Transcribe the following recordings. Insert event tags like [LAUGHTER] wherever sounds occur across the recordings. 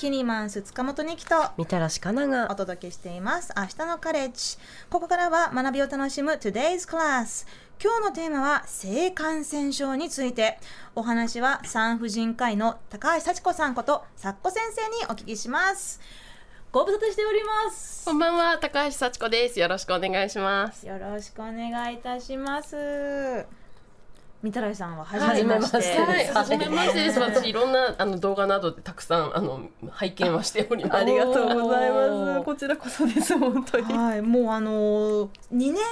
キニマンス塚本二木と。みたらしかなが。お届けしています。明日のカレッジ。ここからは学びを楽しむ Today's Class 今日のテーマは性感染症について。お話は産婦人科医の高橋幸子さんことさっこ先生にお聞きします。ご無沙汰しております。こんばんは高橋幸子です。よろしくお願いします。よろしくお願いいたしますみたらしさんは初めまして。はい、初めましてです。私いろんなあの動画などでたくさんあの拝見はしております。[LAUGHS] ありがとうございます。こちらこそです本当に。はい、もうあの2年半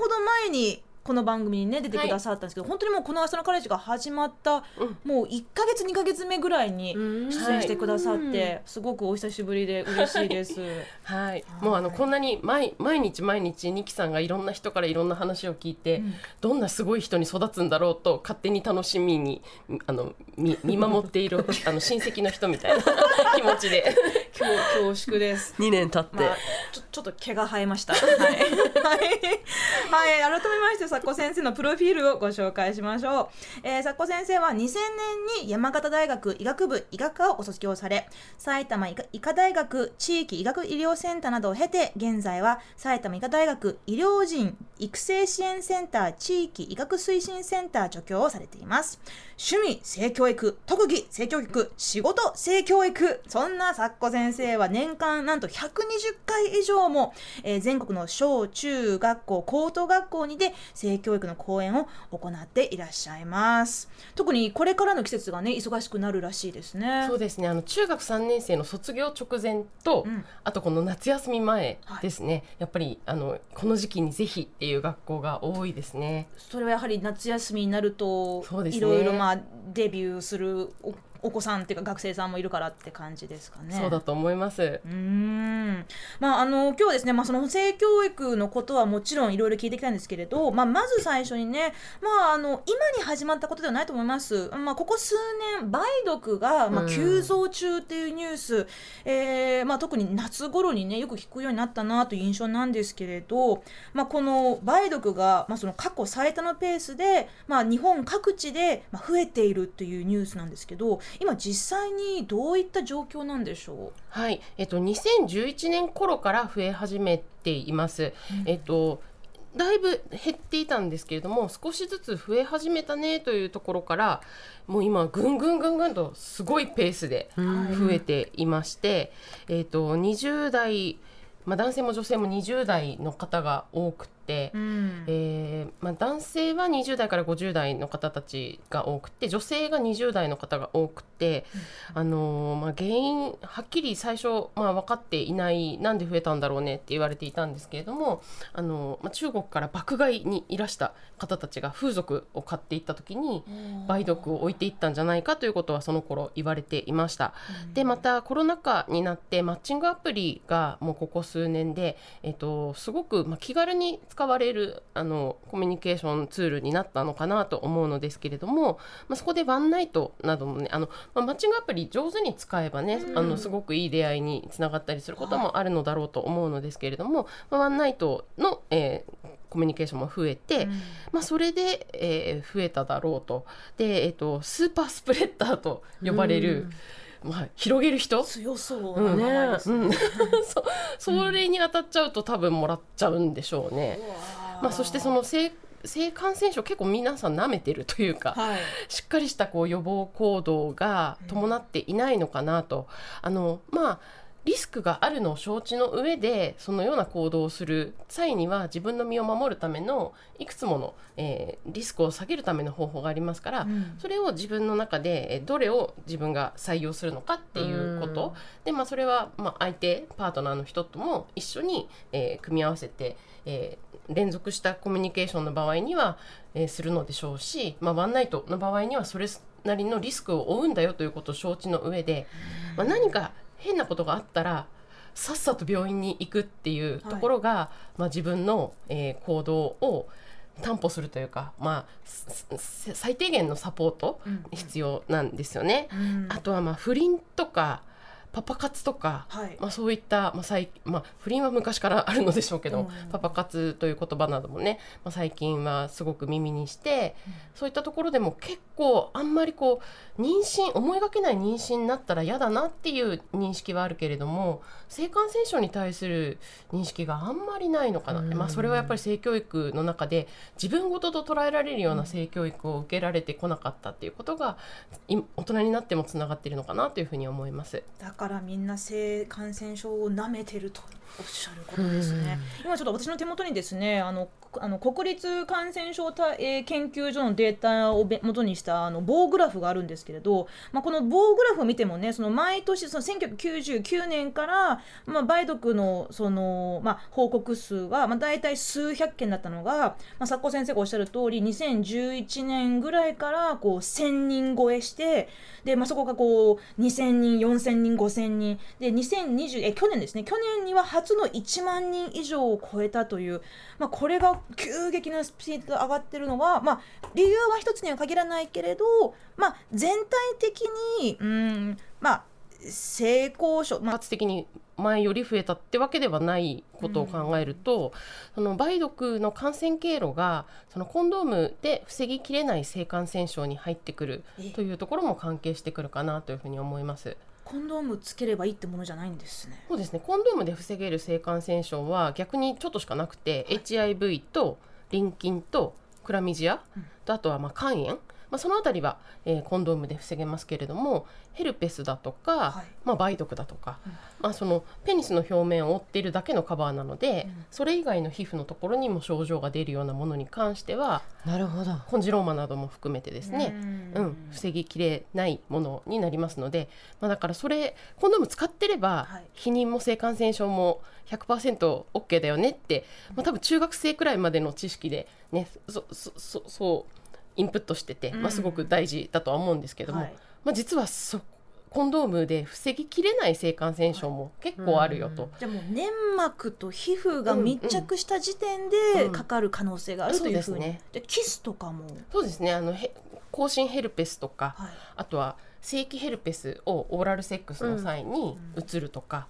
ほど前にこの番組にね出てくださったんですけど、はい、本当にもうこの「明日のカレッジ」が始まった、うん、もう1か月2か月目ぐらいに出演してくださって、はい、すごくお久しぶりで嬉しいです。[LAUGHS] はい、もうあのこんなに毎毎日毎日ニキさんがいろんな人からいろんな話を聞いて、うん、どんなすごい人に育つんだろうと勝手に楽しみにあの見 [LAUGHS] 見守っているあの親戚の人みたいな気持ちで恐縮です。2年経って、まあ、ちょちょっと毛が生えました。[LAUGHS] はい、はい、はい、改めまして佐古先生のプロフィールをご紹介しましょう、えー、佐古先生は2000年に山形大学医学部医学科をご卒業され埼玉医科大学地域医学医療センターなどを経て現在は埼玉医科大学医療人育成支援センター地域医学推進センター助教をされています趣味性教育特技性教育仕事性教育。そんな佐古先生は年間なんと120回以上も、えー、全国の小中学校高等学校にて性教育の講演を行っていらっしゃいます。特にこれからの季節がね忙しくなるらしいですね。そうですね。あの中学3年生の卒業直前と、うん、あとこの夏休み前ですね、はい、やっぱりあのこの時期にぜひっていう学校が多いですね。それはやはり夏休みになるといろいろまあデビューするお子さんっていうか学生さんもいるからって感じですかね。そうだと思います。うん。まああの今日はですね、まあその性教育のことはもちろんいろいろ聞いていきたいんですけれど、まあまず最初にね、まああの今に始まったことではないと思います。まあここ数年梅毒がまあ急増中っていうニュース、うん、えー、まあ特に夏頃にねよく聞くようになったなという印象なんですけれど、まあこの梅毒がまあその過去最多のペースでまあ日本各地でまあ増えているというニュースなんですけど。今実際にどういった状況なんでしょう？はい、えっと、2011年頃から増え始めています。うん、えっとだいぶ減っていたんですけれども少しずつ増え始めたねというところからもう今ぐんぐんぐんぐんとすごいペースで増えていまして、えっと20代、まあ、男性も女性も20代の方が多くて。て、うん、えー、まあ、男性は20代から50代の方たちが多くて女性が20代の方が多くて、うん、あのまあ、原因はっきり最初、まあ、分かっていないなんで増えたんだろうねって言われていたんですけれども、あのまあ、中国から爆買いにいらした方たちが風俗を買っていった時に梅毒を置いていったんじゃないかということはその頃言われていました。うん、でまたコロナ禍になってマッチングアプリがもうここ数年で、えっと、すごく、まあ、気軽に使われるあのコミュニケーションツールになったのかなと思うのですけれども、まあ、そこでワンナイトなどもねあの、まあ、マッチングアプリ上手に使えばね、うん、あのすごくいい出会いにつながったりすることもあるのだろうと思うのですけれども、まあ、ワンナイトの、えー、コミュニケーションも増えて、うん、まあ、それで、えー、増えただろうと。で、えーと、スーパースプレッダーと呼ばれる、うんまあ、広げる人？強そうな名前ですね、うん、[LAUGHS] そそれに当たっちゃうと多分もらっちゃうんでしょうね。まあ、そしてその性性感染症結構皆さん舐めてるというか、はい、しっかりしたこう予防行動が伴っていないのかなと。あのまあリスクがあるのを承知の上でそのような行動をする際には自分の身を守るためのいくつもの、えー、リスクを下げるための方法がありますから、うん、それを自分の中でどれを自分が採用するのかっていうこと。で、まあ、それはまあ相手パートナーの人とも一緒に、えー、組み合わせて、えー、連続したコミュニケーションの場合には、えー、するのでしょうし、まあ、ワンナイトの場合にはそれなりのリスクを負うんだよということを承知の上で、まあ、何か変なことがあったらさっさと病院に行くっていうところが、はい、まあ、自分の、えー、行動を担保するというか、まあ、最低限のサポート必要なんですよね。うん、あとはまあ不倫とかパパ活とか、はい。まあ、そういった、まあ最まあ、不倫は昔からあるのでしょうけど、うん。パパ活という言葉などもね、まあ、最近はすごく耳にして、そういったところでも結構あんまりこう妊娠思いがけない妊娠になったら嫌だなっていう認識はあるけれども性感染症に対する認識があんまりないのかな、うん。まあ、それはやっぱり性教育の中で自分事と捉えられるような性教育を受けられてこなかったっていうことがい大人になってもつながっているのかなというふうに思います。だからみんな性感染症を舐めてるとおっしゃることですね。今ちょっと私の手元にですねあのあの国立感染症た、えー研究所のデータをべ元にしたあの棒グラフがあるんですけれど、まあ、この棒グラフを見てもねその毎年その1999年から、まあ、梅毒のその、まあ、報告数は、まあ、大体数百件だったのが、まあ、佐古先生がおっしゃる通り2011年ぐらいからこう1000人超えしてで、まあ、そこがこう2000人4000人5000人。で2020え去年ですね。去年には初の1万人以上を超えたという、まあ、これが急激なスピードで上がってるのは、まあ、理由は一つには限らないけれど、まあ、全体的にうんまあ性交渉、まあ的に前より増えたってわけではないことを考えると、その梅毒の感染経路がそのコンドームで防ぎきれない性感染症に入ってくるえというところも関係してくるかなというふうに思います。コンドームつければいいってものじゃないんですね。そうですね。コンドームで防げる性感染症は逆にちょっとしかなくて、HIV と淋菌とクラミジア、うん。とあとはまあ肝炎、まあ、そのあたりは、えーコンドームで防げますけれどもヘルペスだとか、はい。まあ、梅毒だとか、うん。まあ、そのペニスの表面を覆っているだけのカバーなので、うん。それ以外の皮膚のところにも症状が出るようなものに関してはなるほど。コンジローマなども含めてですね、ううん、防ぎきれないものになりますので、まあ、だからそれコンドーム使ってれば、はい。避妊も性感染症も 100%OK だよねって、まあ、多分中学生くらいまでの知識でねそそそそうインプットしてて、まあ、すごく大事だとは思うんですけども、はい。まあ、実はそコンドームで防ぎきれない性感染症も結構あるよと。じゃあもう粘膜と皮膚が密着した時点でうん。かかる可能性があるというふうに、ですね。でキスとかも、そうですねあのへ口唇ヘルペスとかはい、あとは正規ヘルペスをオーラルセックスの際にうん。うつるとか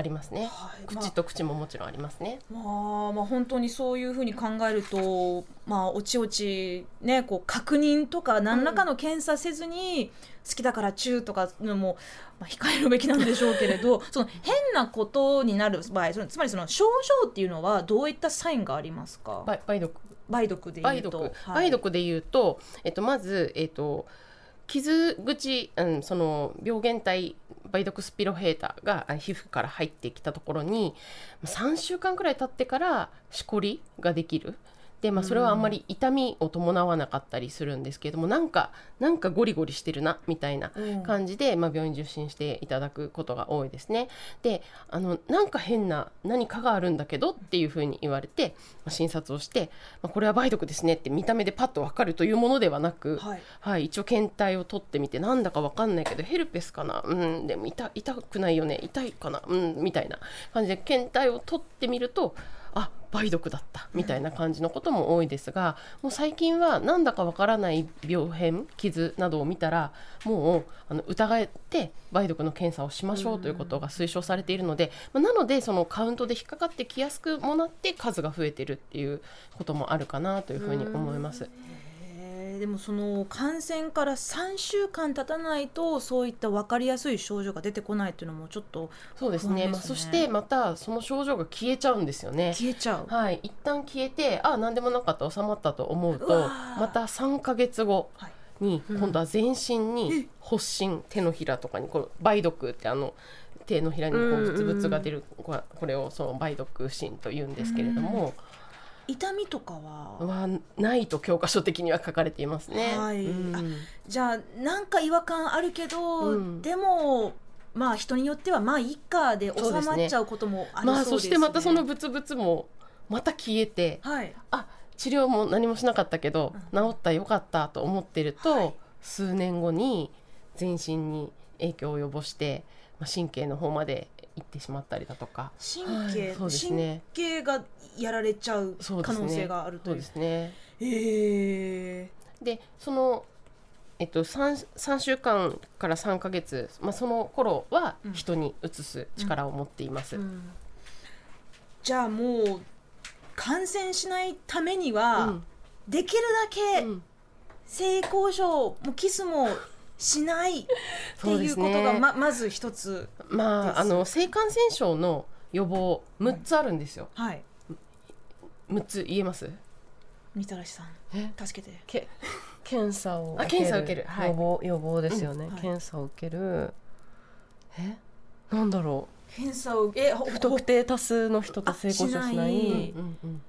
ありますね、はい。口と口ももちろんありますね、まあ、まあ本当にそういうふうに考えるとまあおちおちねこう確認とか何らかの検査せずに好きだからチューとかのも、まあ、控えるべきなんでしょうけれど [LAUGHS] その変なことになる場合そのつまりその症状っていうのはどういったサインがありますか？梅梅毒。梅毒でいうと。梅毒、でいうと、えっと、まず、えっと、傷口、うん、その病原体梅毒スピロヘータが皮膚から入ってきたところに3週間くらい経ってからしこりができる。でまあ、それはあんまり痛みを伴わなかったりするんですけれどもなんかなんかゴリゴリしてるなみたいなうん。感じで、まあ、病院受診していただくことが多いですね。であのなんか変な何かがあるんだけどっていうふうに言われて、まあ、診察をして、まあ、これは梅毒ですねって見た目でパッと分かるというものではなく、はい。はい、一応検体を取ってみてなんだか分かんないけどヘルペスかな？うんでも痛痛くないよね痛いかな？うんみたいな感じで検体を取ってみるとあ梅毒だったみたいな感じのことも多いですがもう最近はなんだかわからない病変傷などを見たらもうあの疑って梅毒の検査をしましょうということが推奨されているので、まあなのでそのカウントで引っかかってきやすくもなって数が増えてるっていうこともあるかなというふうに思います。へーでもその感染から3週間経たないとそういった分かりやすい症状が出てこないっていうのもちょっとそうですね。まあ、そしてまたその症状が消えちゃうんですよね。消えちゃう。はい、一旦消えてあ何でもなかった収まったと思ううとまた3ヶ月後はい。にうん。今度は全身に発疹手のひらとかにこの梅毒ってあの手のひらにこうブツブツが出るこれをその梅毒疹と言うんですけれども、痛みとかは、はないと教科書的には書かれていますね。はい。うん。あじゃあなんか違和感あるけど、うん。でもまあ人によってはまあいっかで収まっちゃうこともありそうですね。まあそしてまたそのブツブツもまた消えてはい。あ治療も何もしなかったけど、治ったよかったと思ってると、はい。数年後に全身に影響を及ぼして、まあ、神経の方まで行ってしまったりだとか。神経、はいそうですね。神経がやられちゃう可能性があるという。そうですね。でそのえっと、3, 3週間から3ヶ月、まあ、その頃は人にうつす力を持っています。じゃあもう感染しないためには、うん。できるだけうん。性交渉もキスもしないっていうことがねままず一つです。まあ、あの性感染症の予防6つあるんですよ。はい。6つ言えます？みたらしさん。え？助けて。け検査をあ検査を受ける。はい。予防予防ですよね、うん。はい。検査を受ける。え？なんだろ検査をえほう不特定多数の人と性交渉しない？あしない。うんうん。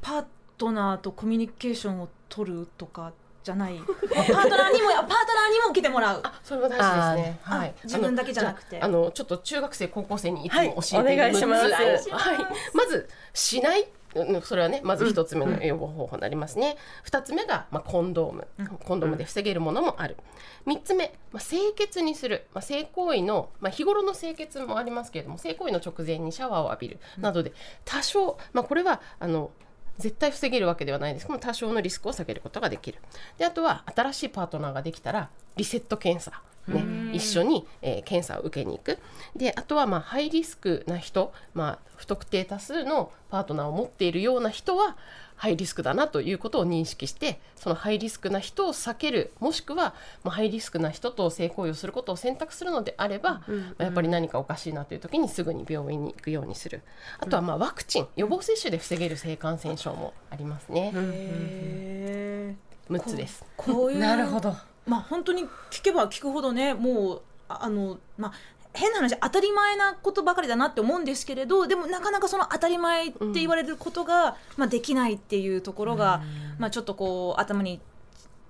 パートナーとコミュニケーションを取るとかじゃないパートナーにもパートナーにも受けてもらうあそれも大事ですね。あはい。自分だけじゃなくてあのちょっっと中学生高校生にいつも教えてはいお願いしますはい。まずしない。うんそれはねまず一つ目の予防方法になりますね。二、つ目がまあコンドームうん。コンドームで防げるものもある。三つ目、まあ、清潔にする、まあ、性行為の、まあ、日頃の清潔もありますけれども性行為の直前にシャワーを浴びるなどで多少、まあ、これはあの絶対防げるわけではないです。けども多少のリスクを下げることができる。であとは新しいパートナーができたらリセット検査、ねうん、一緒に、えー検査を受けに行く。であとはまあハイリスクな人、まあ、不特定多数のパートナーを持っているような人はハイリスクだなということを認識してそのハイリスクな人を避けるもしくは、まあ、ハイリスクな人と性行為をすることを選択するのであれば、まあやっぱり何かおかしいなという時にすぐに病院に行くようにする。あとはまあワクチン。予防接種で防げる性感染症もありますね。へ6つです。ーこういうなるほどまあ本当に聞けば聞くほどねもうああのまあ変な話当たり前なことばかりだなって思うんですけれどでもなかなかその当たり前って言われることが、まあ、できないっていうところが、まあ、ちょっとこう頭に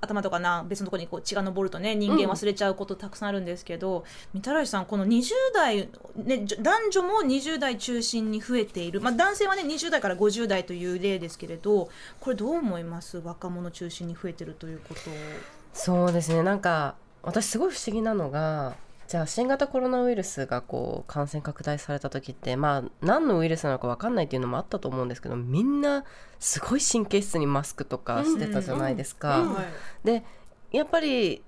頭とかな別のところにこう血が上るとね人間忘れちゃうことたくさんあるんですけど、みたらしさんこの20代、ね、男女も20代中心に増えている、まあ、男性はね20代から50代という例ですけれどこれどう思います？若者中心に増えてるということ。を。そうですね。なんか私すごい不思議なのがじゃあ新型コロナウイルスがこう感染拡大された時ってまあ何のウイルスなのか分かんないっていうのもあったと思うんですけどみんなすごい神経質にマスクとかしてたじゃないですか。でやっぱり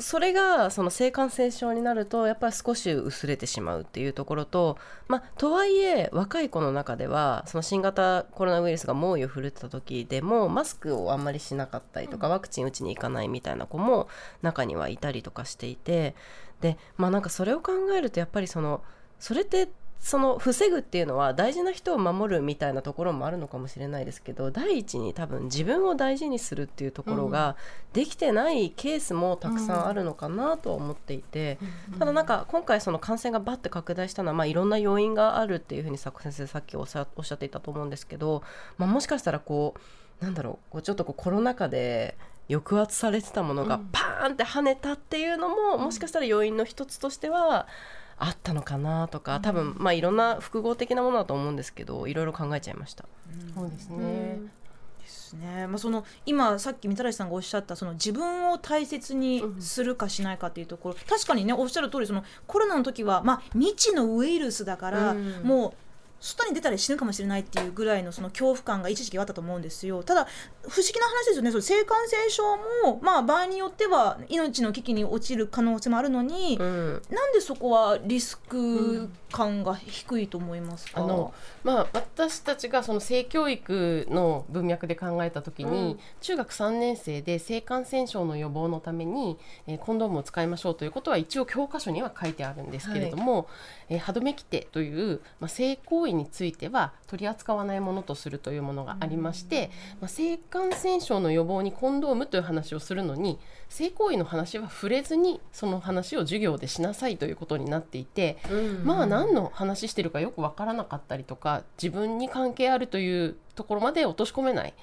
それがその性感染症になるとやっぱり少し薄れてしまうっていうところと、まあ、とはいえ若い子の中ではその新型コロナウイルスが猛威を振るってた時でもマスクをあんまりしなかったりとか、ワクチン打ちに行かないみたいな子も中にはいたりとかしていてでまあなんかそれを考えるとやっぱりそのそれってその防ぐっていうのは大事な人を守るみたいなところもあるのかもしれないですけど第一に多分自分を大事にするっていうところができてないケースもたくさんあるのかなとは思っていて、ただなんか今回その感染がバッて拡大したのはまあいろんな要因があるっていうふうに佐古先生さっきおっしゃおっていたと思うんですけど、まあ、もしかしたらこうなんだろうこうちょっとこうコロナ禍で抑圧されてたものがうん。パーンって跳ねたっていうのも、もしかしたら要因の一つとしてはあったのかなとか多分まあいろんな複合的なものだと思うんですけどいろいろ考えちゃいました。そうですね。ですね。まあその今さっきみたらしさんがおっしゃったその自分を大切にするかしないかっていうところ、確かにねおっしゃる通りそのコロナの時はまあ未知のウイルスだから、うん。もう外に出たら死ぬかもしれないっていうぐらいのその恐怖感が一時期あったと思うんですよ。ただ不思議な話ですよね。その性感染症もまあ場合によっては命の危機に陥る可能性もあるのに、うん。なんでそこはリスク感が低いと思いますか、あのまあ、私たちがその性教育の文脈で考えた時に、うん。中学3年生で性感染症の予防のために、えーコンドームを使いましょうということは一応教科書には書いてあるんですけれども、えー歯止め規定という、まあ、性行為については取り扱わないものとするというものがありまして、まあ、性感染症の予防にコンドームという話をするのに性行為の話は触れずにその話を授業でしなさいということになっていて、まあ何の話してるかよくわからなかったりとか自分に関係あるというところまで落とし込めない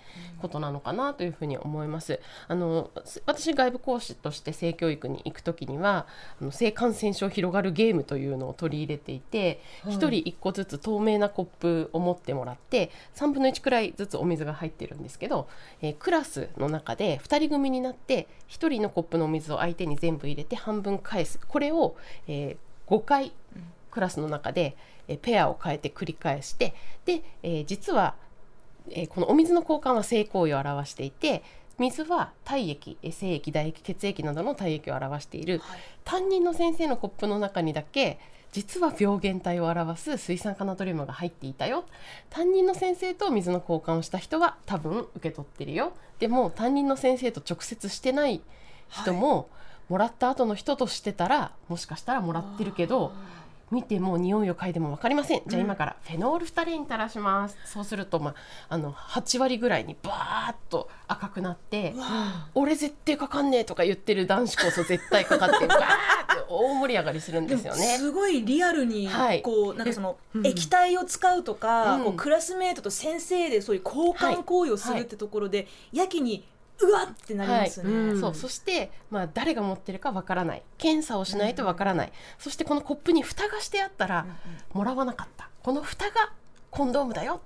ことなのかなというふうに思います。あの私外部講師として性教育に行くときにはあの性感染症広がるゲームというのを取り入れていて一、人1個ずつ透明なコップを持ってもらって3分の1くらいずつお水が入ってるんですけど、えークラスの中で2人組になって1人のコップのお水を相手に全部入れて半分返すこれを、えー5回クラスの中で、えーペアを変えて繰り返してで、えー実は、えーこのお水の交換は性行為を表していて水は体液え精液唾液血液などの体液を表している。はい。担任の先生のコップの中にだけ実は病原体を表す水酸化ナトリウムが入っていたよ。担任の先生と水の交換をした人は多分受け取ってるよ。でも担任の先生と直接してない人も、もらった後の人としてたらもしかしたらもらってるけど見ても匂いを嗅いでも分かりません。じゃあうん今からフェノールフタレイン垂らします、そうすると、まあ、あの8割ぐらいにバーッと赤くなって俺絶対かかんねえとか言ってる男子こそ絶対かかって [LAUGHS] バーって大盛り上がりするんですよね。すごいリアルにはい。こうなんかそのうん。液体を使うとか、うん。こうクラスメートと先生でそういう交換行為をするってところで、やけにうわってなりますね。はい。うん。そう。そして、まあ、誰が持ってるかわからない。検査をしないとわからない、そしてこのコップに蓋がしてあったら、もらわなかった。この蓋がコンドームだよ。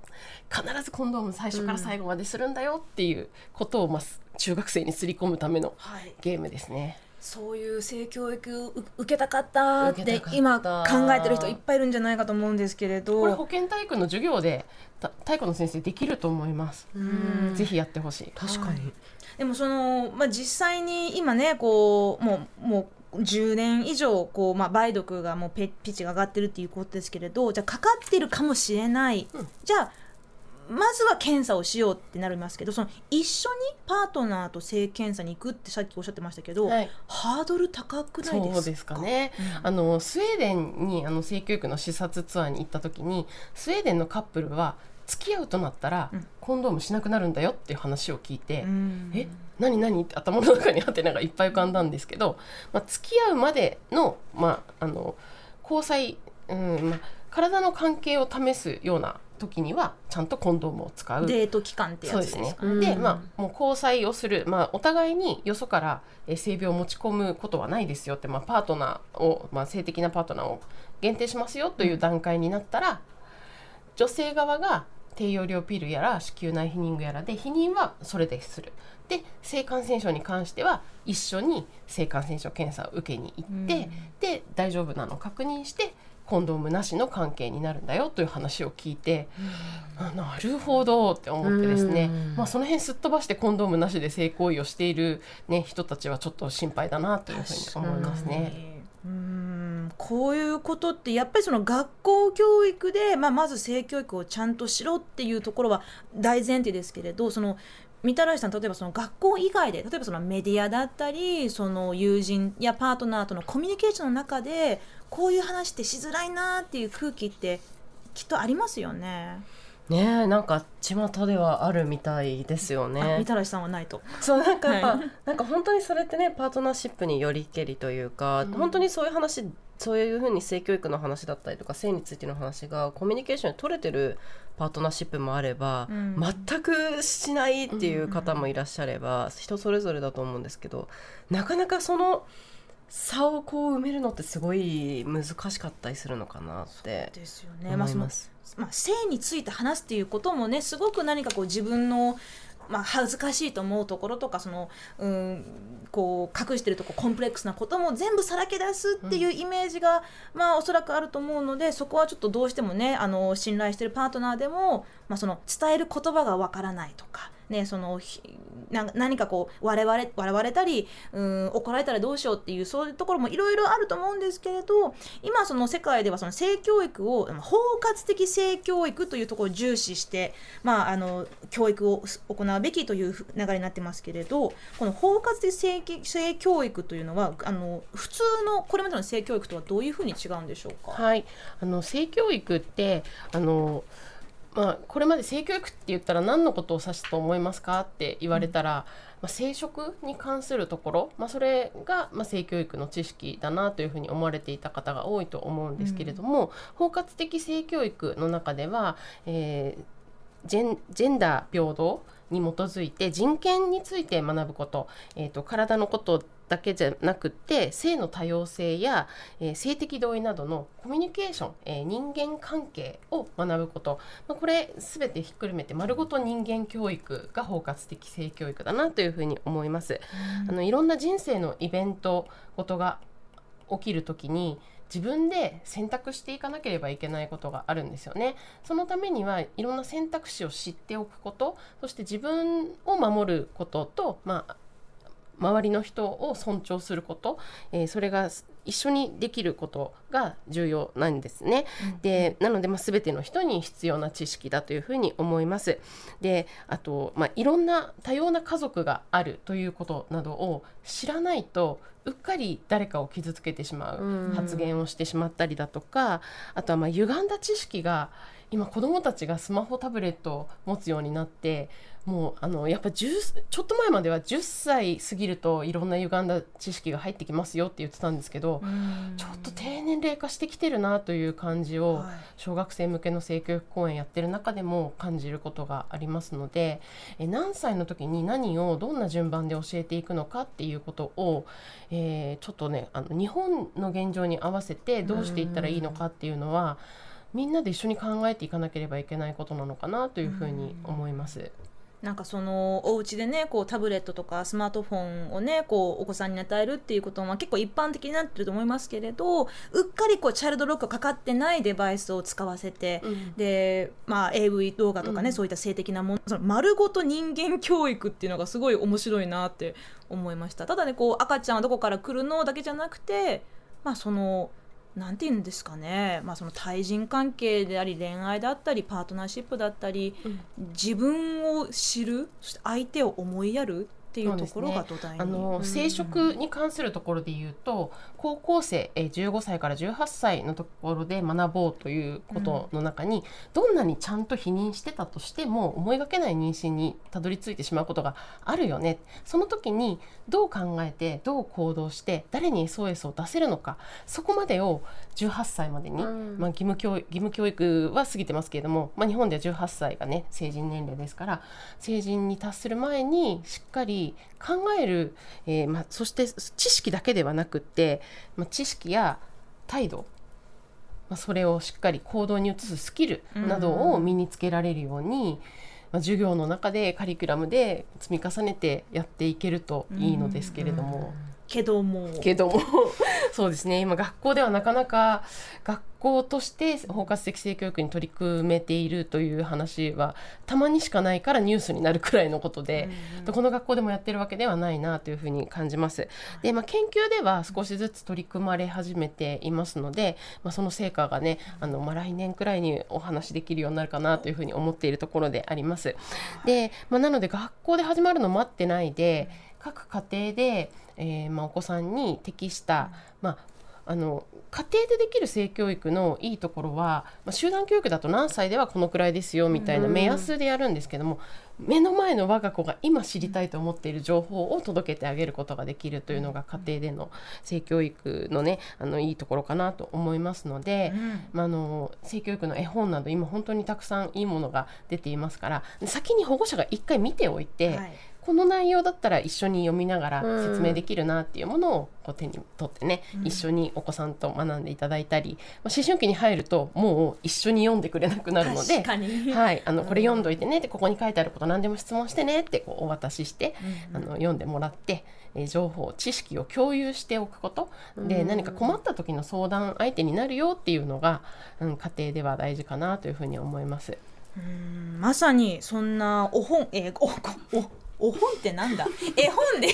必ずコンドーム最初から最後までするんだよっていうことを、まあ、中学生にすり込むためのはい、ゲームですね。そういう性教育を受けたかったって今考えてる人いっぱいいるんじゃないかと思うんですけれど。これ保健体育の授業でた体育の先生できると思います。ん。ぜひやってほしい。確かに、でもその、まあ、実際に今ねこうもうもう10年以上こう、まあ、梅毒がもうペピッチが上がってるっていうことですけれどじゃあかかってるかもしれない、うん。じゃあまずは検査をしようってなりますけどその一緒にパートナーと性検査に行くってさっきおっしゃってましたけど、はい、ハードル高くないですか？そうですかね。うん。あのスウェーデンにあの性教育の視察ツアーに行った時にスウェーデンのカップルは付き合うとなったら、うん。コンドームしなくなるんだよっていう話を聞いて、うん。え何何？って頭の中にハテナがいっぱい浮かんだんですけど、まあ、付き合うまでの,、まあ、あの交際、うんまあ、体の関係を試すような時にはちゃんとコンドームを使う。デート期間ってやそうですねつですか。うん。で、まあ、もう交際をする、まあ、お互いによそからえー性病を持ち込むことはないですよって、まあ、パートナーを、まあ、性的なパートナーを限定しますよという段階になったら、女性側が低用量ピルやら子宮内避妊具やらで避妊はそれでする。で性感染症に関しては一緒に性感染症検査を受けに行って、うん。で大丈夫なのを確認してコンドームなしの関係になるんだよという話を聞いて、あなるほどって思ってですね、うん。まあ、その辺すっ飛ばしてコンドームなしで性行為をしている、ね、人たちはちょっと心配だなというふうに思いますね。うんこういうことってやっぱりその学校教育で、まあ、まず性教育をちゃんとしろっていうところは大前提ですけれどそのみたらしさん例えばその学校以外で例えばそのメディアだったりその友人やパートナーとのコミュニケーションの中でこういう話ってしづらいなっていう空気ってきっとありますよね。ねえなんか巷ではあるみたいですよあねみたらしさんはないと。そうなんかやっぱ、はなんか本当にそれってねパートナーシップによりけりというか、うん本当にそういう話そういうふうに性教育の話だったりとか性についての話がコミュニケーションに取れてるパートナーシップもあれば、うん全くしないっていう方もいらっしゃれば、人それぞれだと思うんですけどなかなかその差をこう埋めるのってすごい難しかったりするのかなってですよね。まあ。まあ、性について話すっていうこともねすごく何かこう自分の、まあ、恥ずかしいと思うところとかそのうんこう隠してるとこコンプレックスなことも全部さらけ出すっていうイメージが、まあおそらくあると思うのでそこはちょっとどうしてもねあの信頼してるパートナーでも、まあ、その伝える言葉がわからないとか。ね、そのな何かこう笑われ笑われたりうん怒られたらどうしようっていうそういうところもいろいろあると思うんですけれど今その世界ではその性教育を包括的性教育というところを重視して、まあ、あの教育を行うべきという流れになってますけれどこの包括的性性教育というのはあの普通のこれまでの性教育とはどういうふうに違うんでしょうか？はい、あの性教育ってあの、まあ、これまで性教育って言ったら何のことを指すと思いますかって言われたら、まあ、生殖に関するところ、まあ、それが、まあ、性教育の知識だなというふうに思われていた方が多いと思うんですけれども、包括的性教育の中では、えージェンジェンダー平等に基づいて人権について学ぶこと,、えー、と体のことだけじゃなくって性の多様性や、えー性的同意などのコミュニケーション、えー人間関係を学ぶこと、まあ、これ全てひっくるめて丸ごと人間教育が包括的性教育だなというふうに思います。あのいろんな人生のイベントことが起きるときに自分で選択していかなければいけないことがあるんですよね。そのためにはいろんな選択肢を知っておくことそして自分を守ることと、まあ、周りの人を尊重すること、えー、それが一緒にできることが重要なんですね。うん、でなので、まあ、全ての人に必要な知識だというふうに思います。であと、まあ、いろんな多様な家族があるということなどを知らないとうっかり誰かを傷つけてしまう発言をしてしまったりだとか、あとはまあ歪んだ知識が今子どもたちがスマホタブレットを持つようになってもうあのやっぱちょっと前までは10歳過ぎるといろんな歪んだ知識が入ってきますよって言ってたんですけどちょっと低年齢化してきてるなという感じを、小学生向けの性教育講演やってる中でも感じることがありますのでえ何歳の時に何をどんな順番で教えていくのかっていうことを、えー、ちょっとねあの日本の現状に合わせてどうしていったらいいのかっていうのはみんなで一緒に考えていかなければいけないことなのかなというふうに思います。なんかそのお家でねこうタブレットとかスマートフォンをねこうお子さんに与えるっていうことは結構一般的になってると思いますけれどうっかりこうチャイルドロックかかってないデバイスを使わせて、うん、で、まあ、AV 動画とかね、うん、そういった性的なものその丸ごと人間教育っていうのがすごい面白いなって思いました。ただねこう赤ちゃんはどこから来るのだけじゃなくてまあそのなんて言うんですかね、まあ、その対人関係であり恋愛だったりパートナーシップだったり、うん、自分を知るそして相手を思いやるっていうところが土台に、ね、あの、生殖に関するところで言うと高校生え15歳から18歳のところで学ぼうということの中に、うん、どんなにちゃんと否認してたとしても思いがけない妊娠にたどり着いてしまうことがあるよね。その時にどう考えてどう行動して誰に SOS を出せるのか。そこまでを18歳までに、うん、まあ、義務教義務教育は過ぎてますけれども、まあ、日本では18歳がね成人年齢ですから成人に達する前にしっかり考える、えーまあ、そして知識だけではなくって、まあ、知識や態度、まあ、それをしっかり行動に移すスキルなどを身につけられるように、まあ、授業の中でカリキュラムで積み重ねてやっていけるといいのですけれども。けどもけども。[LAUGHS] そうですね。今学校ではなかなか学校として包括的性教育に取り組めているという話はたまにしかないからニュースになるくらいのことで、うん、この学校でもやってるわけではないなというふうに感じます。で、まあ、研究では少しずつ取り組まれ始めていますので、まあ、その成果がねあの、まあ、来年くらいにお話できるようになるかなというふうに思っているところであります。で、まあ、なので学校で始まるの待ってないで各家庭でえーまあ、お子さんに適した、まあ、あの家庭でできる性教育のいいところは、まあ、集団教育だと何歳ではこのくらいですよみたいな目安でやるんですけども、目の前の我が子が今知りたいと思っている情報を届けてあげることができるというのが家庭での性教育のねあのいいところかなと思いますので、うん、まあ、あの性教育の絵本など今本当にたくさんいいものが出ていますから先に保護者が一回見ておいて、はいこの内容だったら一緒に読みながら説明できるなっていうものをこう手に取ってね、うん、一緒にお子さんと学んでいただいたり、まあ、思春期に入るともう一緒に読んでくれなくなるので、はい、あのこれ読んどいてねってここに書いてあること何でも質問してねってこうお渡しして、うん、あの読んでもらって。え情報知識を共有しておくこと。で何か困った時の相談相手になるよっていうのが、うん、家庭では大事かなというふうに思います。うん。まさにそんなお本、えー、おおお本ってなんだ？絵本で。絵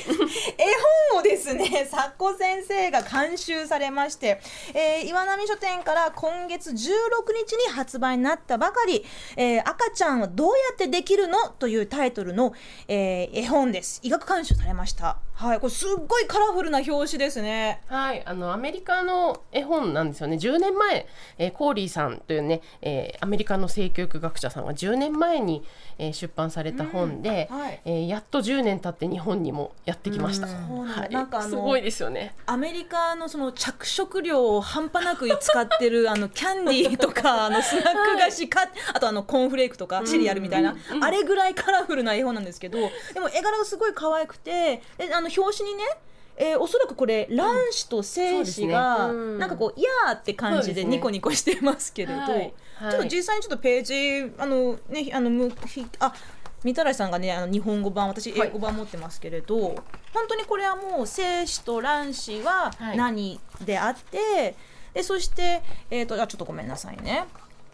本をですね [LAUGHS] 作子先生が監修されまして、えー、岩波書店から今月16日に発売になったばかり「えー、赤ちゃんはどうやってできるの?」というタイトルの、えー、絵本です。医学監修されましたはいこれすっごいカラフルな表紙ですね。はいあのアメリカの絵本なんですよね。10年前、えー、コーリーさんというね、えー、アメリカの性教育学者さんが10年前に、えー、出版された本で、うんはい、えー、やっと10年経って日本にもやってきました。はい、なんかすごいですよね。アメリカのその着色料を半端なく使ってる [LAUGHS] あのキャンディーとか [LAUGHS] あのスナック菓子か、はい、あとあのコーンフレークとかシリアルみたいな、あれぐらいカラフルな絵本なんですけど、でも絵柄がすごい可愛くて、であの表紙にね。えー、おそらくこれ卵子と精子が、なんかこう「いやー」って感じでニコニコしてますけれど、ねはい、ちょっと実際にちょっとページあのねあのむあみたらしさんがねあの日本語版私英語版持ってますけれど、はい、本当にこれはもう精子と卵子は何であって、はいでそして、えー、とあちょっとごめんなさいね。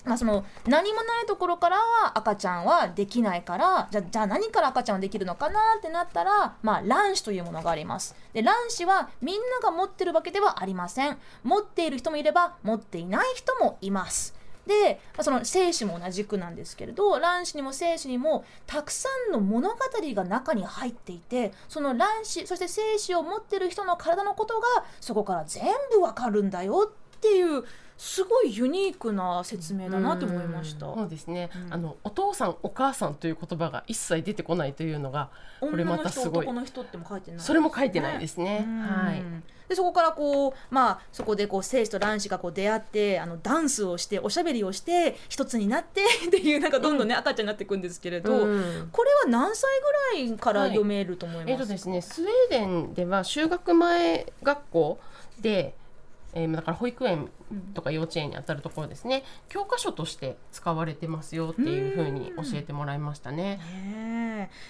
まあ、その何もないところからは赤ちゃんはできないからじゃじゃあ何から赤ちゃんはできるのかなってなったら、まあ、卵子というものがあります。で卵子はみんなが持ってるわけではありません。持っている人もいれば持っていない人もいます。でまあその精子も同じくなんですけれど卵子にも精子にもたくさんの物語が中に入っていてその卵子そして精子を持ってる人の体のことがそこから全部わかるんだよっていうすごいユニークな説明だなと思いました。そうですね、うん。あのお父さんお母さんという言葉が一切出てこないというのがこれまたすごい。女の人男の人っても書いてないそれも書いてないですね。うん。はい。でそこからこうまあそこでこう精子と卵子がこう出会ってあのダンスをしておしゃべりをして一つになってっていうなんかどんどんね、赤ちゃんになっていくんですけれど、うん。これは何歳ぐらいから読めると思います？か、えっとですねスウェーデンでは就学前学校でえーだから保育園とか幼稚園にあたるところですね。教科書として使われてますよっていうふうに教えてもらいましたね。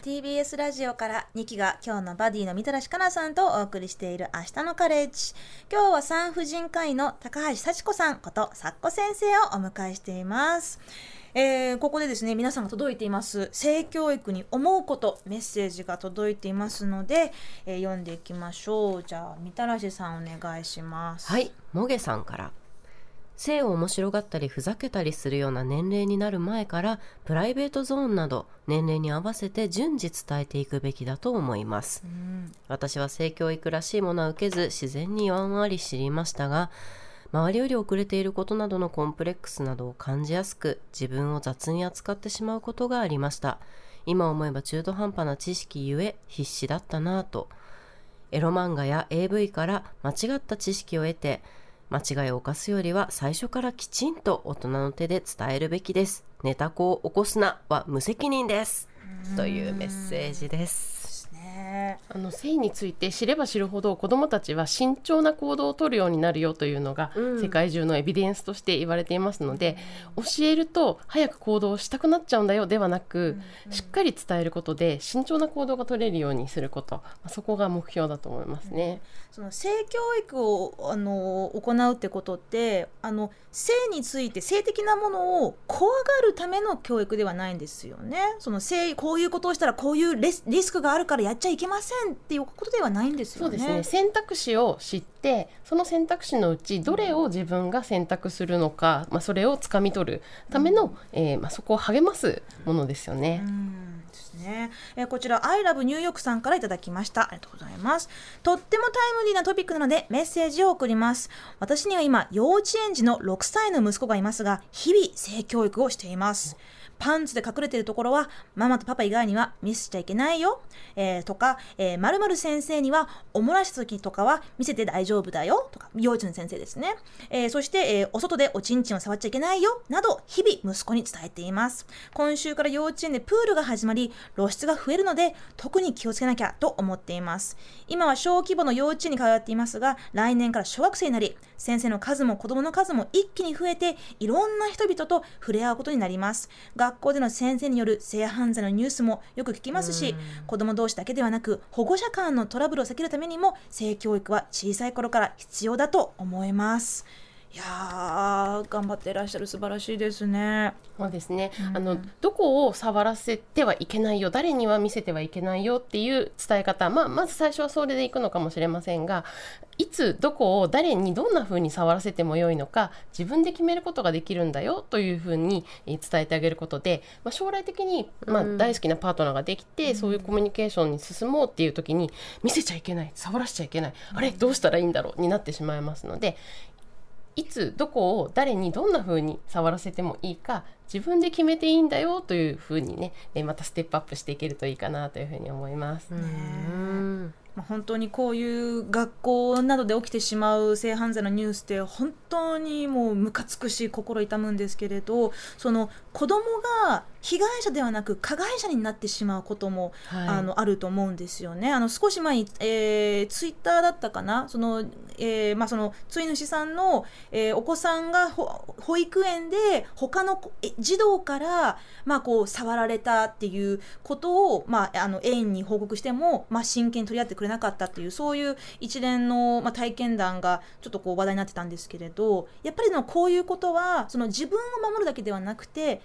TBS ラジオから2期が今日のバディのみたらしかなさんとお送りしている明日のカレッジ。今日は産婦人科医の高橋幸子さんことさっこ先生をお迎えしています。えーここでですね皆さんが届いています性教育に思うことメッセージが届いていますので、えー読んでいきましょう。じゃあみたらしさんお願いします。はい、もげさんから。性を面白がったりふざけたりするような年齢になる前からプライベートゾーンなど年齢に合わせて順次伝えていくべきだと思います。うん。私は性教育らしいものは受けず自然にやんわり知りましたが周りより遅れていることなどのコンプレックスなどを感じやすく自分を雑に扱ってしまうことがありました。今思えば中途半端な知識ゆえ必死だったなぁと。エロ漫画や AV から間違った知識を得て間違いを犯すよりは最初からきちんと大人の手で伝えるべきです。ネタ子を起こすなは無責任です。というメッセージです。ね。あの性について知れば知るほど子どもたちは慎重な行動をとるようになるよというのがうん。世界中のエビデンスとして言われていますので、教えると早く行動したくなっちゃうんだよではなく、しっかり伝えることで慎重な行動が取れるようにすること、まあそこが目標だと思いますね。その性教育をあの行うってことってあの性について性的なものを怖がるための教育ではないんですよね。その性こういうことをしたらこういうレスリスクがあるからやっちゃいけませんっていうことではないんですよね。そうですね。選択肢を知ってその選択肢のうちどれを自分が選択するのか、まあ、それをつかみ取るための、えーまあ、そこを励ますものですよね。うん。ですね、えーこちら I love ニューヨークさんからいただきました。ありがとうございます。とってもタイムリーなトピックなのでメッセージを送ります。私には今幼稚園児の6歳の息子がいますが日々性教育をしていますパンツで隠れてるところはママとパパ以外には見せちゃいけないよ、えーとか、えー、〇〇先生にはお漏らした時とかは見せて大丈夫だよとか幼稚園の先生ですね、えーそして、えーお外でおちんちんを触っちゃいけないよなど日々息子に伝えています。今週から幼稚園でプールが始まり露出が増えるので特に気をつけなきゃと思っています。今は小規模の幼稚園に通っていますが来年から小学生になり先生の数も子供の数も一気に増えていろんな人々と触れ合うことになります。学校での先生による性犯罪のニュースもよく聞きますし子供同士だけではなく保護者間のトラブルを避けるためにも性教育は小さい頃から必要だと思いますいやー頑張っていらっしゃる素晴らしいですね。そうですね、うん。あのどこを触らせてはいけないよ。誰には見せてはいけないよっていう伝え方、まあ、まず最初はそれでいくのかもしれませんがいつどこを誰にどんな風に触らせてもよいのか自分で決めることができるんだよという風にえー伝えてあげることで、まあ、将来的に、まあ、うん。大好きなパートナーができて、そういうコミュニケーションに進もうっていう時に見せちゃいけない。触らせちゃいけない。あれ？どうしたらいいんだろう？になってしまいますのでいつどこを誰にどんな風に触らせてもいいか自分で決めていいんだよという風にねえまたステップアップしていけるといいかなという風に思います。うんまあ本当にこういう学校などで起きてしまう性犯罪のニュースって本当にもうムカつくし心痛むんですけれどその子供が被害者ではなく加害者になってしまうことも、はいあのあると思うんですよね。あの少し前に、えーツイッターだったかな？その、えーまあ、そのつい主さんの、えーお子さんがほ保育園で他の児童から、まあ、こう触られたっていうことを、まあ、あの園に報告しても、まあ、真剣に取り合ってくれなかったっていうそういう一連の、まあ、体験談がちょっとこう話題になってたんですけれどやっぱりのこういうことはその自分を守るだけではなくて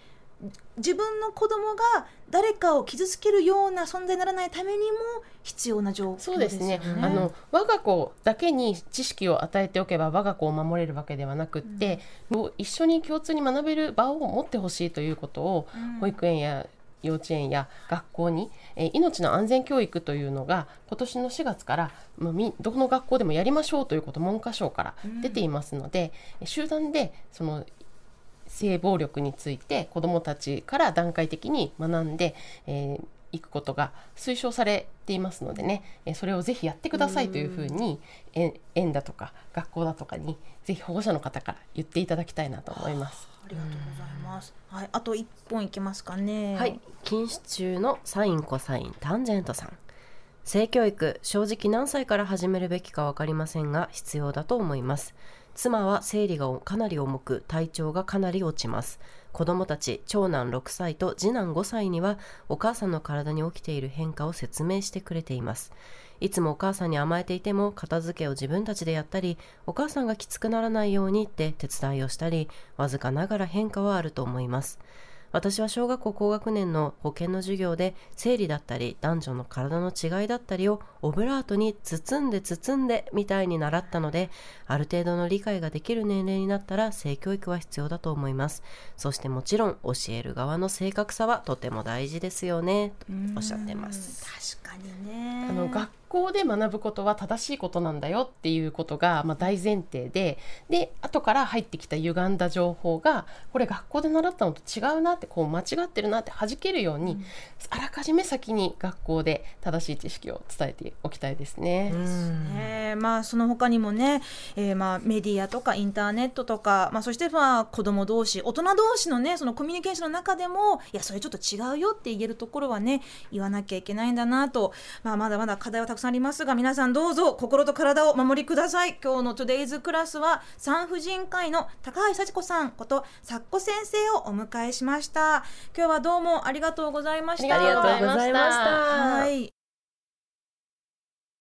自分の子供が誰かを傷つけるような存在にならないためにも必要な状況そうですね。よあの我が子だけに知識を与えておけば我が子を守れるわけではなくって、もう一緒に共通に学べる場を持ってほしいということを、うん。保育園や幼稚園や学校に、えー命の安全教育というのが今年の4月から、まあ、みどこの学校でもやりましょうということ文科省から出ていますので、集団でその性暴力について子どもたちから段階的に学んで、えーいくことが推奨されていますのでね、えーそれをぜひやってくださいというふうに園園だとか学校だとかにぜひ保護者の方から言っていただきたいなと思います。ありがとうございます。はい、あと一本いけますかね。はい、禁止中のサインコサインタンジェントさん性教育正直何歳から始めるべきか分かりませんが必要だと思います妻は生理がかなり重く体調がかなり落ちます。子供たち長男6歳と次男5歳にはお母さんの体に起きている変化を説明してくれています。いつもお母さんに甘えていても片付けを自分たちでやったりお母さんがきつくならないようにって手伝いをしたりわずかながら変化はあると思います。私は小学校高学年の保健の授業で生理だったり男女の体の違いだったりをオブラートに包んで包んでみたいに習ったのである程度の理解ができる年齢になったら性教育は必要だと思います。そしてもちろん教える側の正確さはとても大事ですよねとおっしゃってます。確かにね。あの学校で学ぶことは正しいことなんだよっていうことが、まあ、大前提でで後から入ってきた歪んだ情報がこれ学校で習ったのと違うなってこう間違ってるなって弾けるように、あらかじめ先に学校で正しい知識を伝えておきたいですね。ねまあその他にもね、えーまあメディアとかインターネットとか、まあ、そしてまあ子供同士大人同士のねそのコミュニケーションの中でもいやそれちょっと違うよって言えるところはね言わなきゃいけないんだなと、まあ、まだまだ課題はたくさんありますが皆さんどうぞ心と体をお守りください。今日の Today's クラスは産婦人科医の高橋幸子さんことさっこ先生をお迎えしました。今日はどうもありがとうございましたありがとうございました。ありがとうございました。はい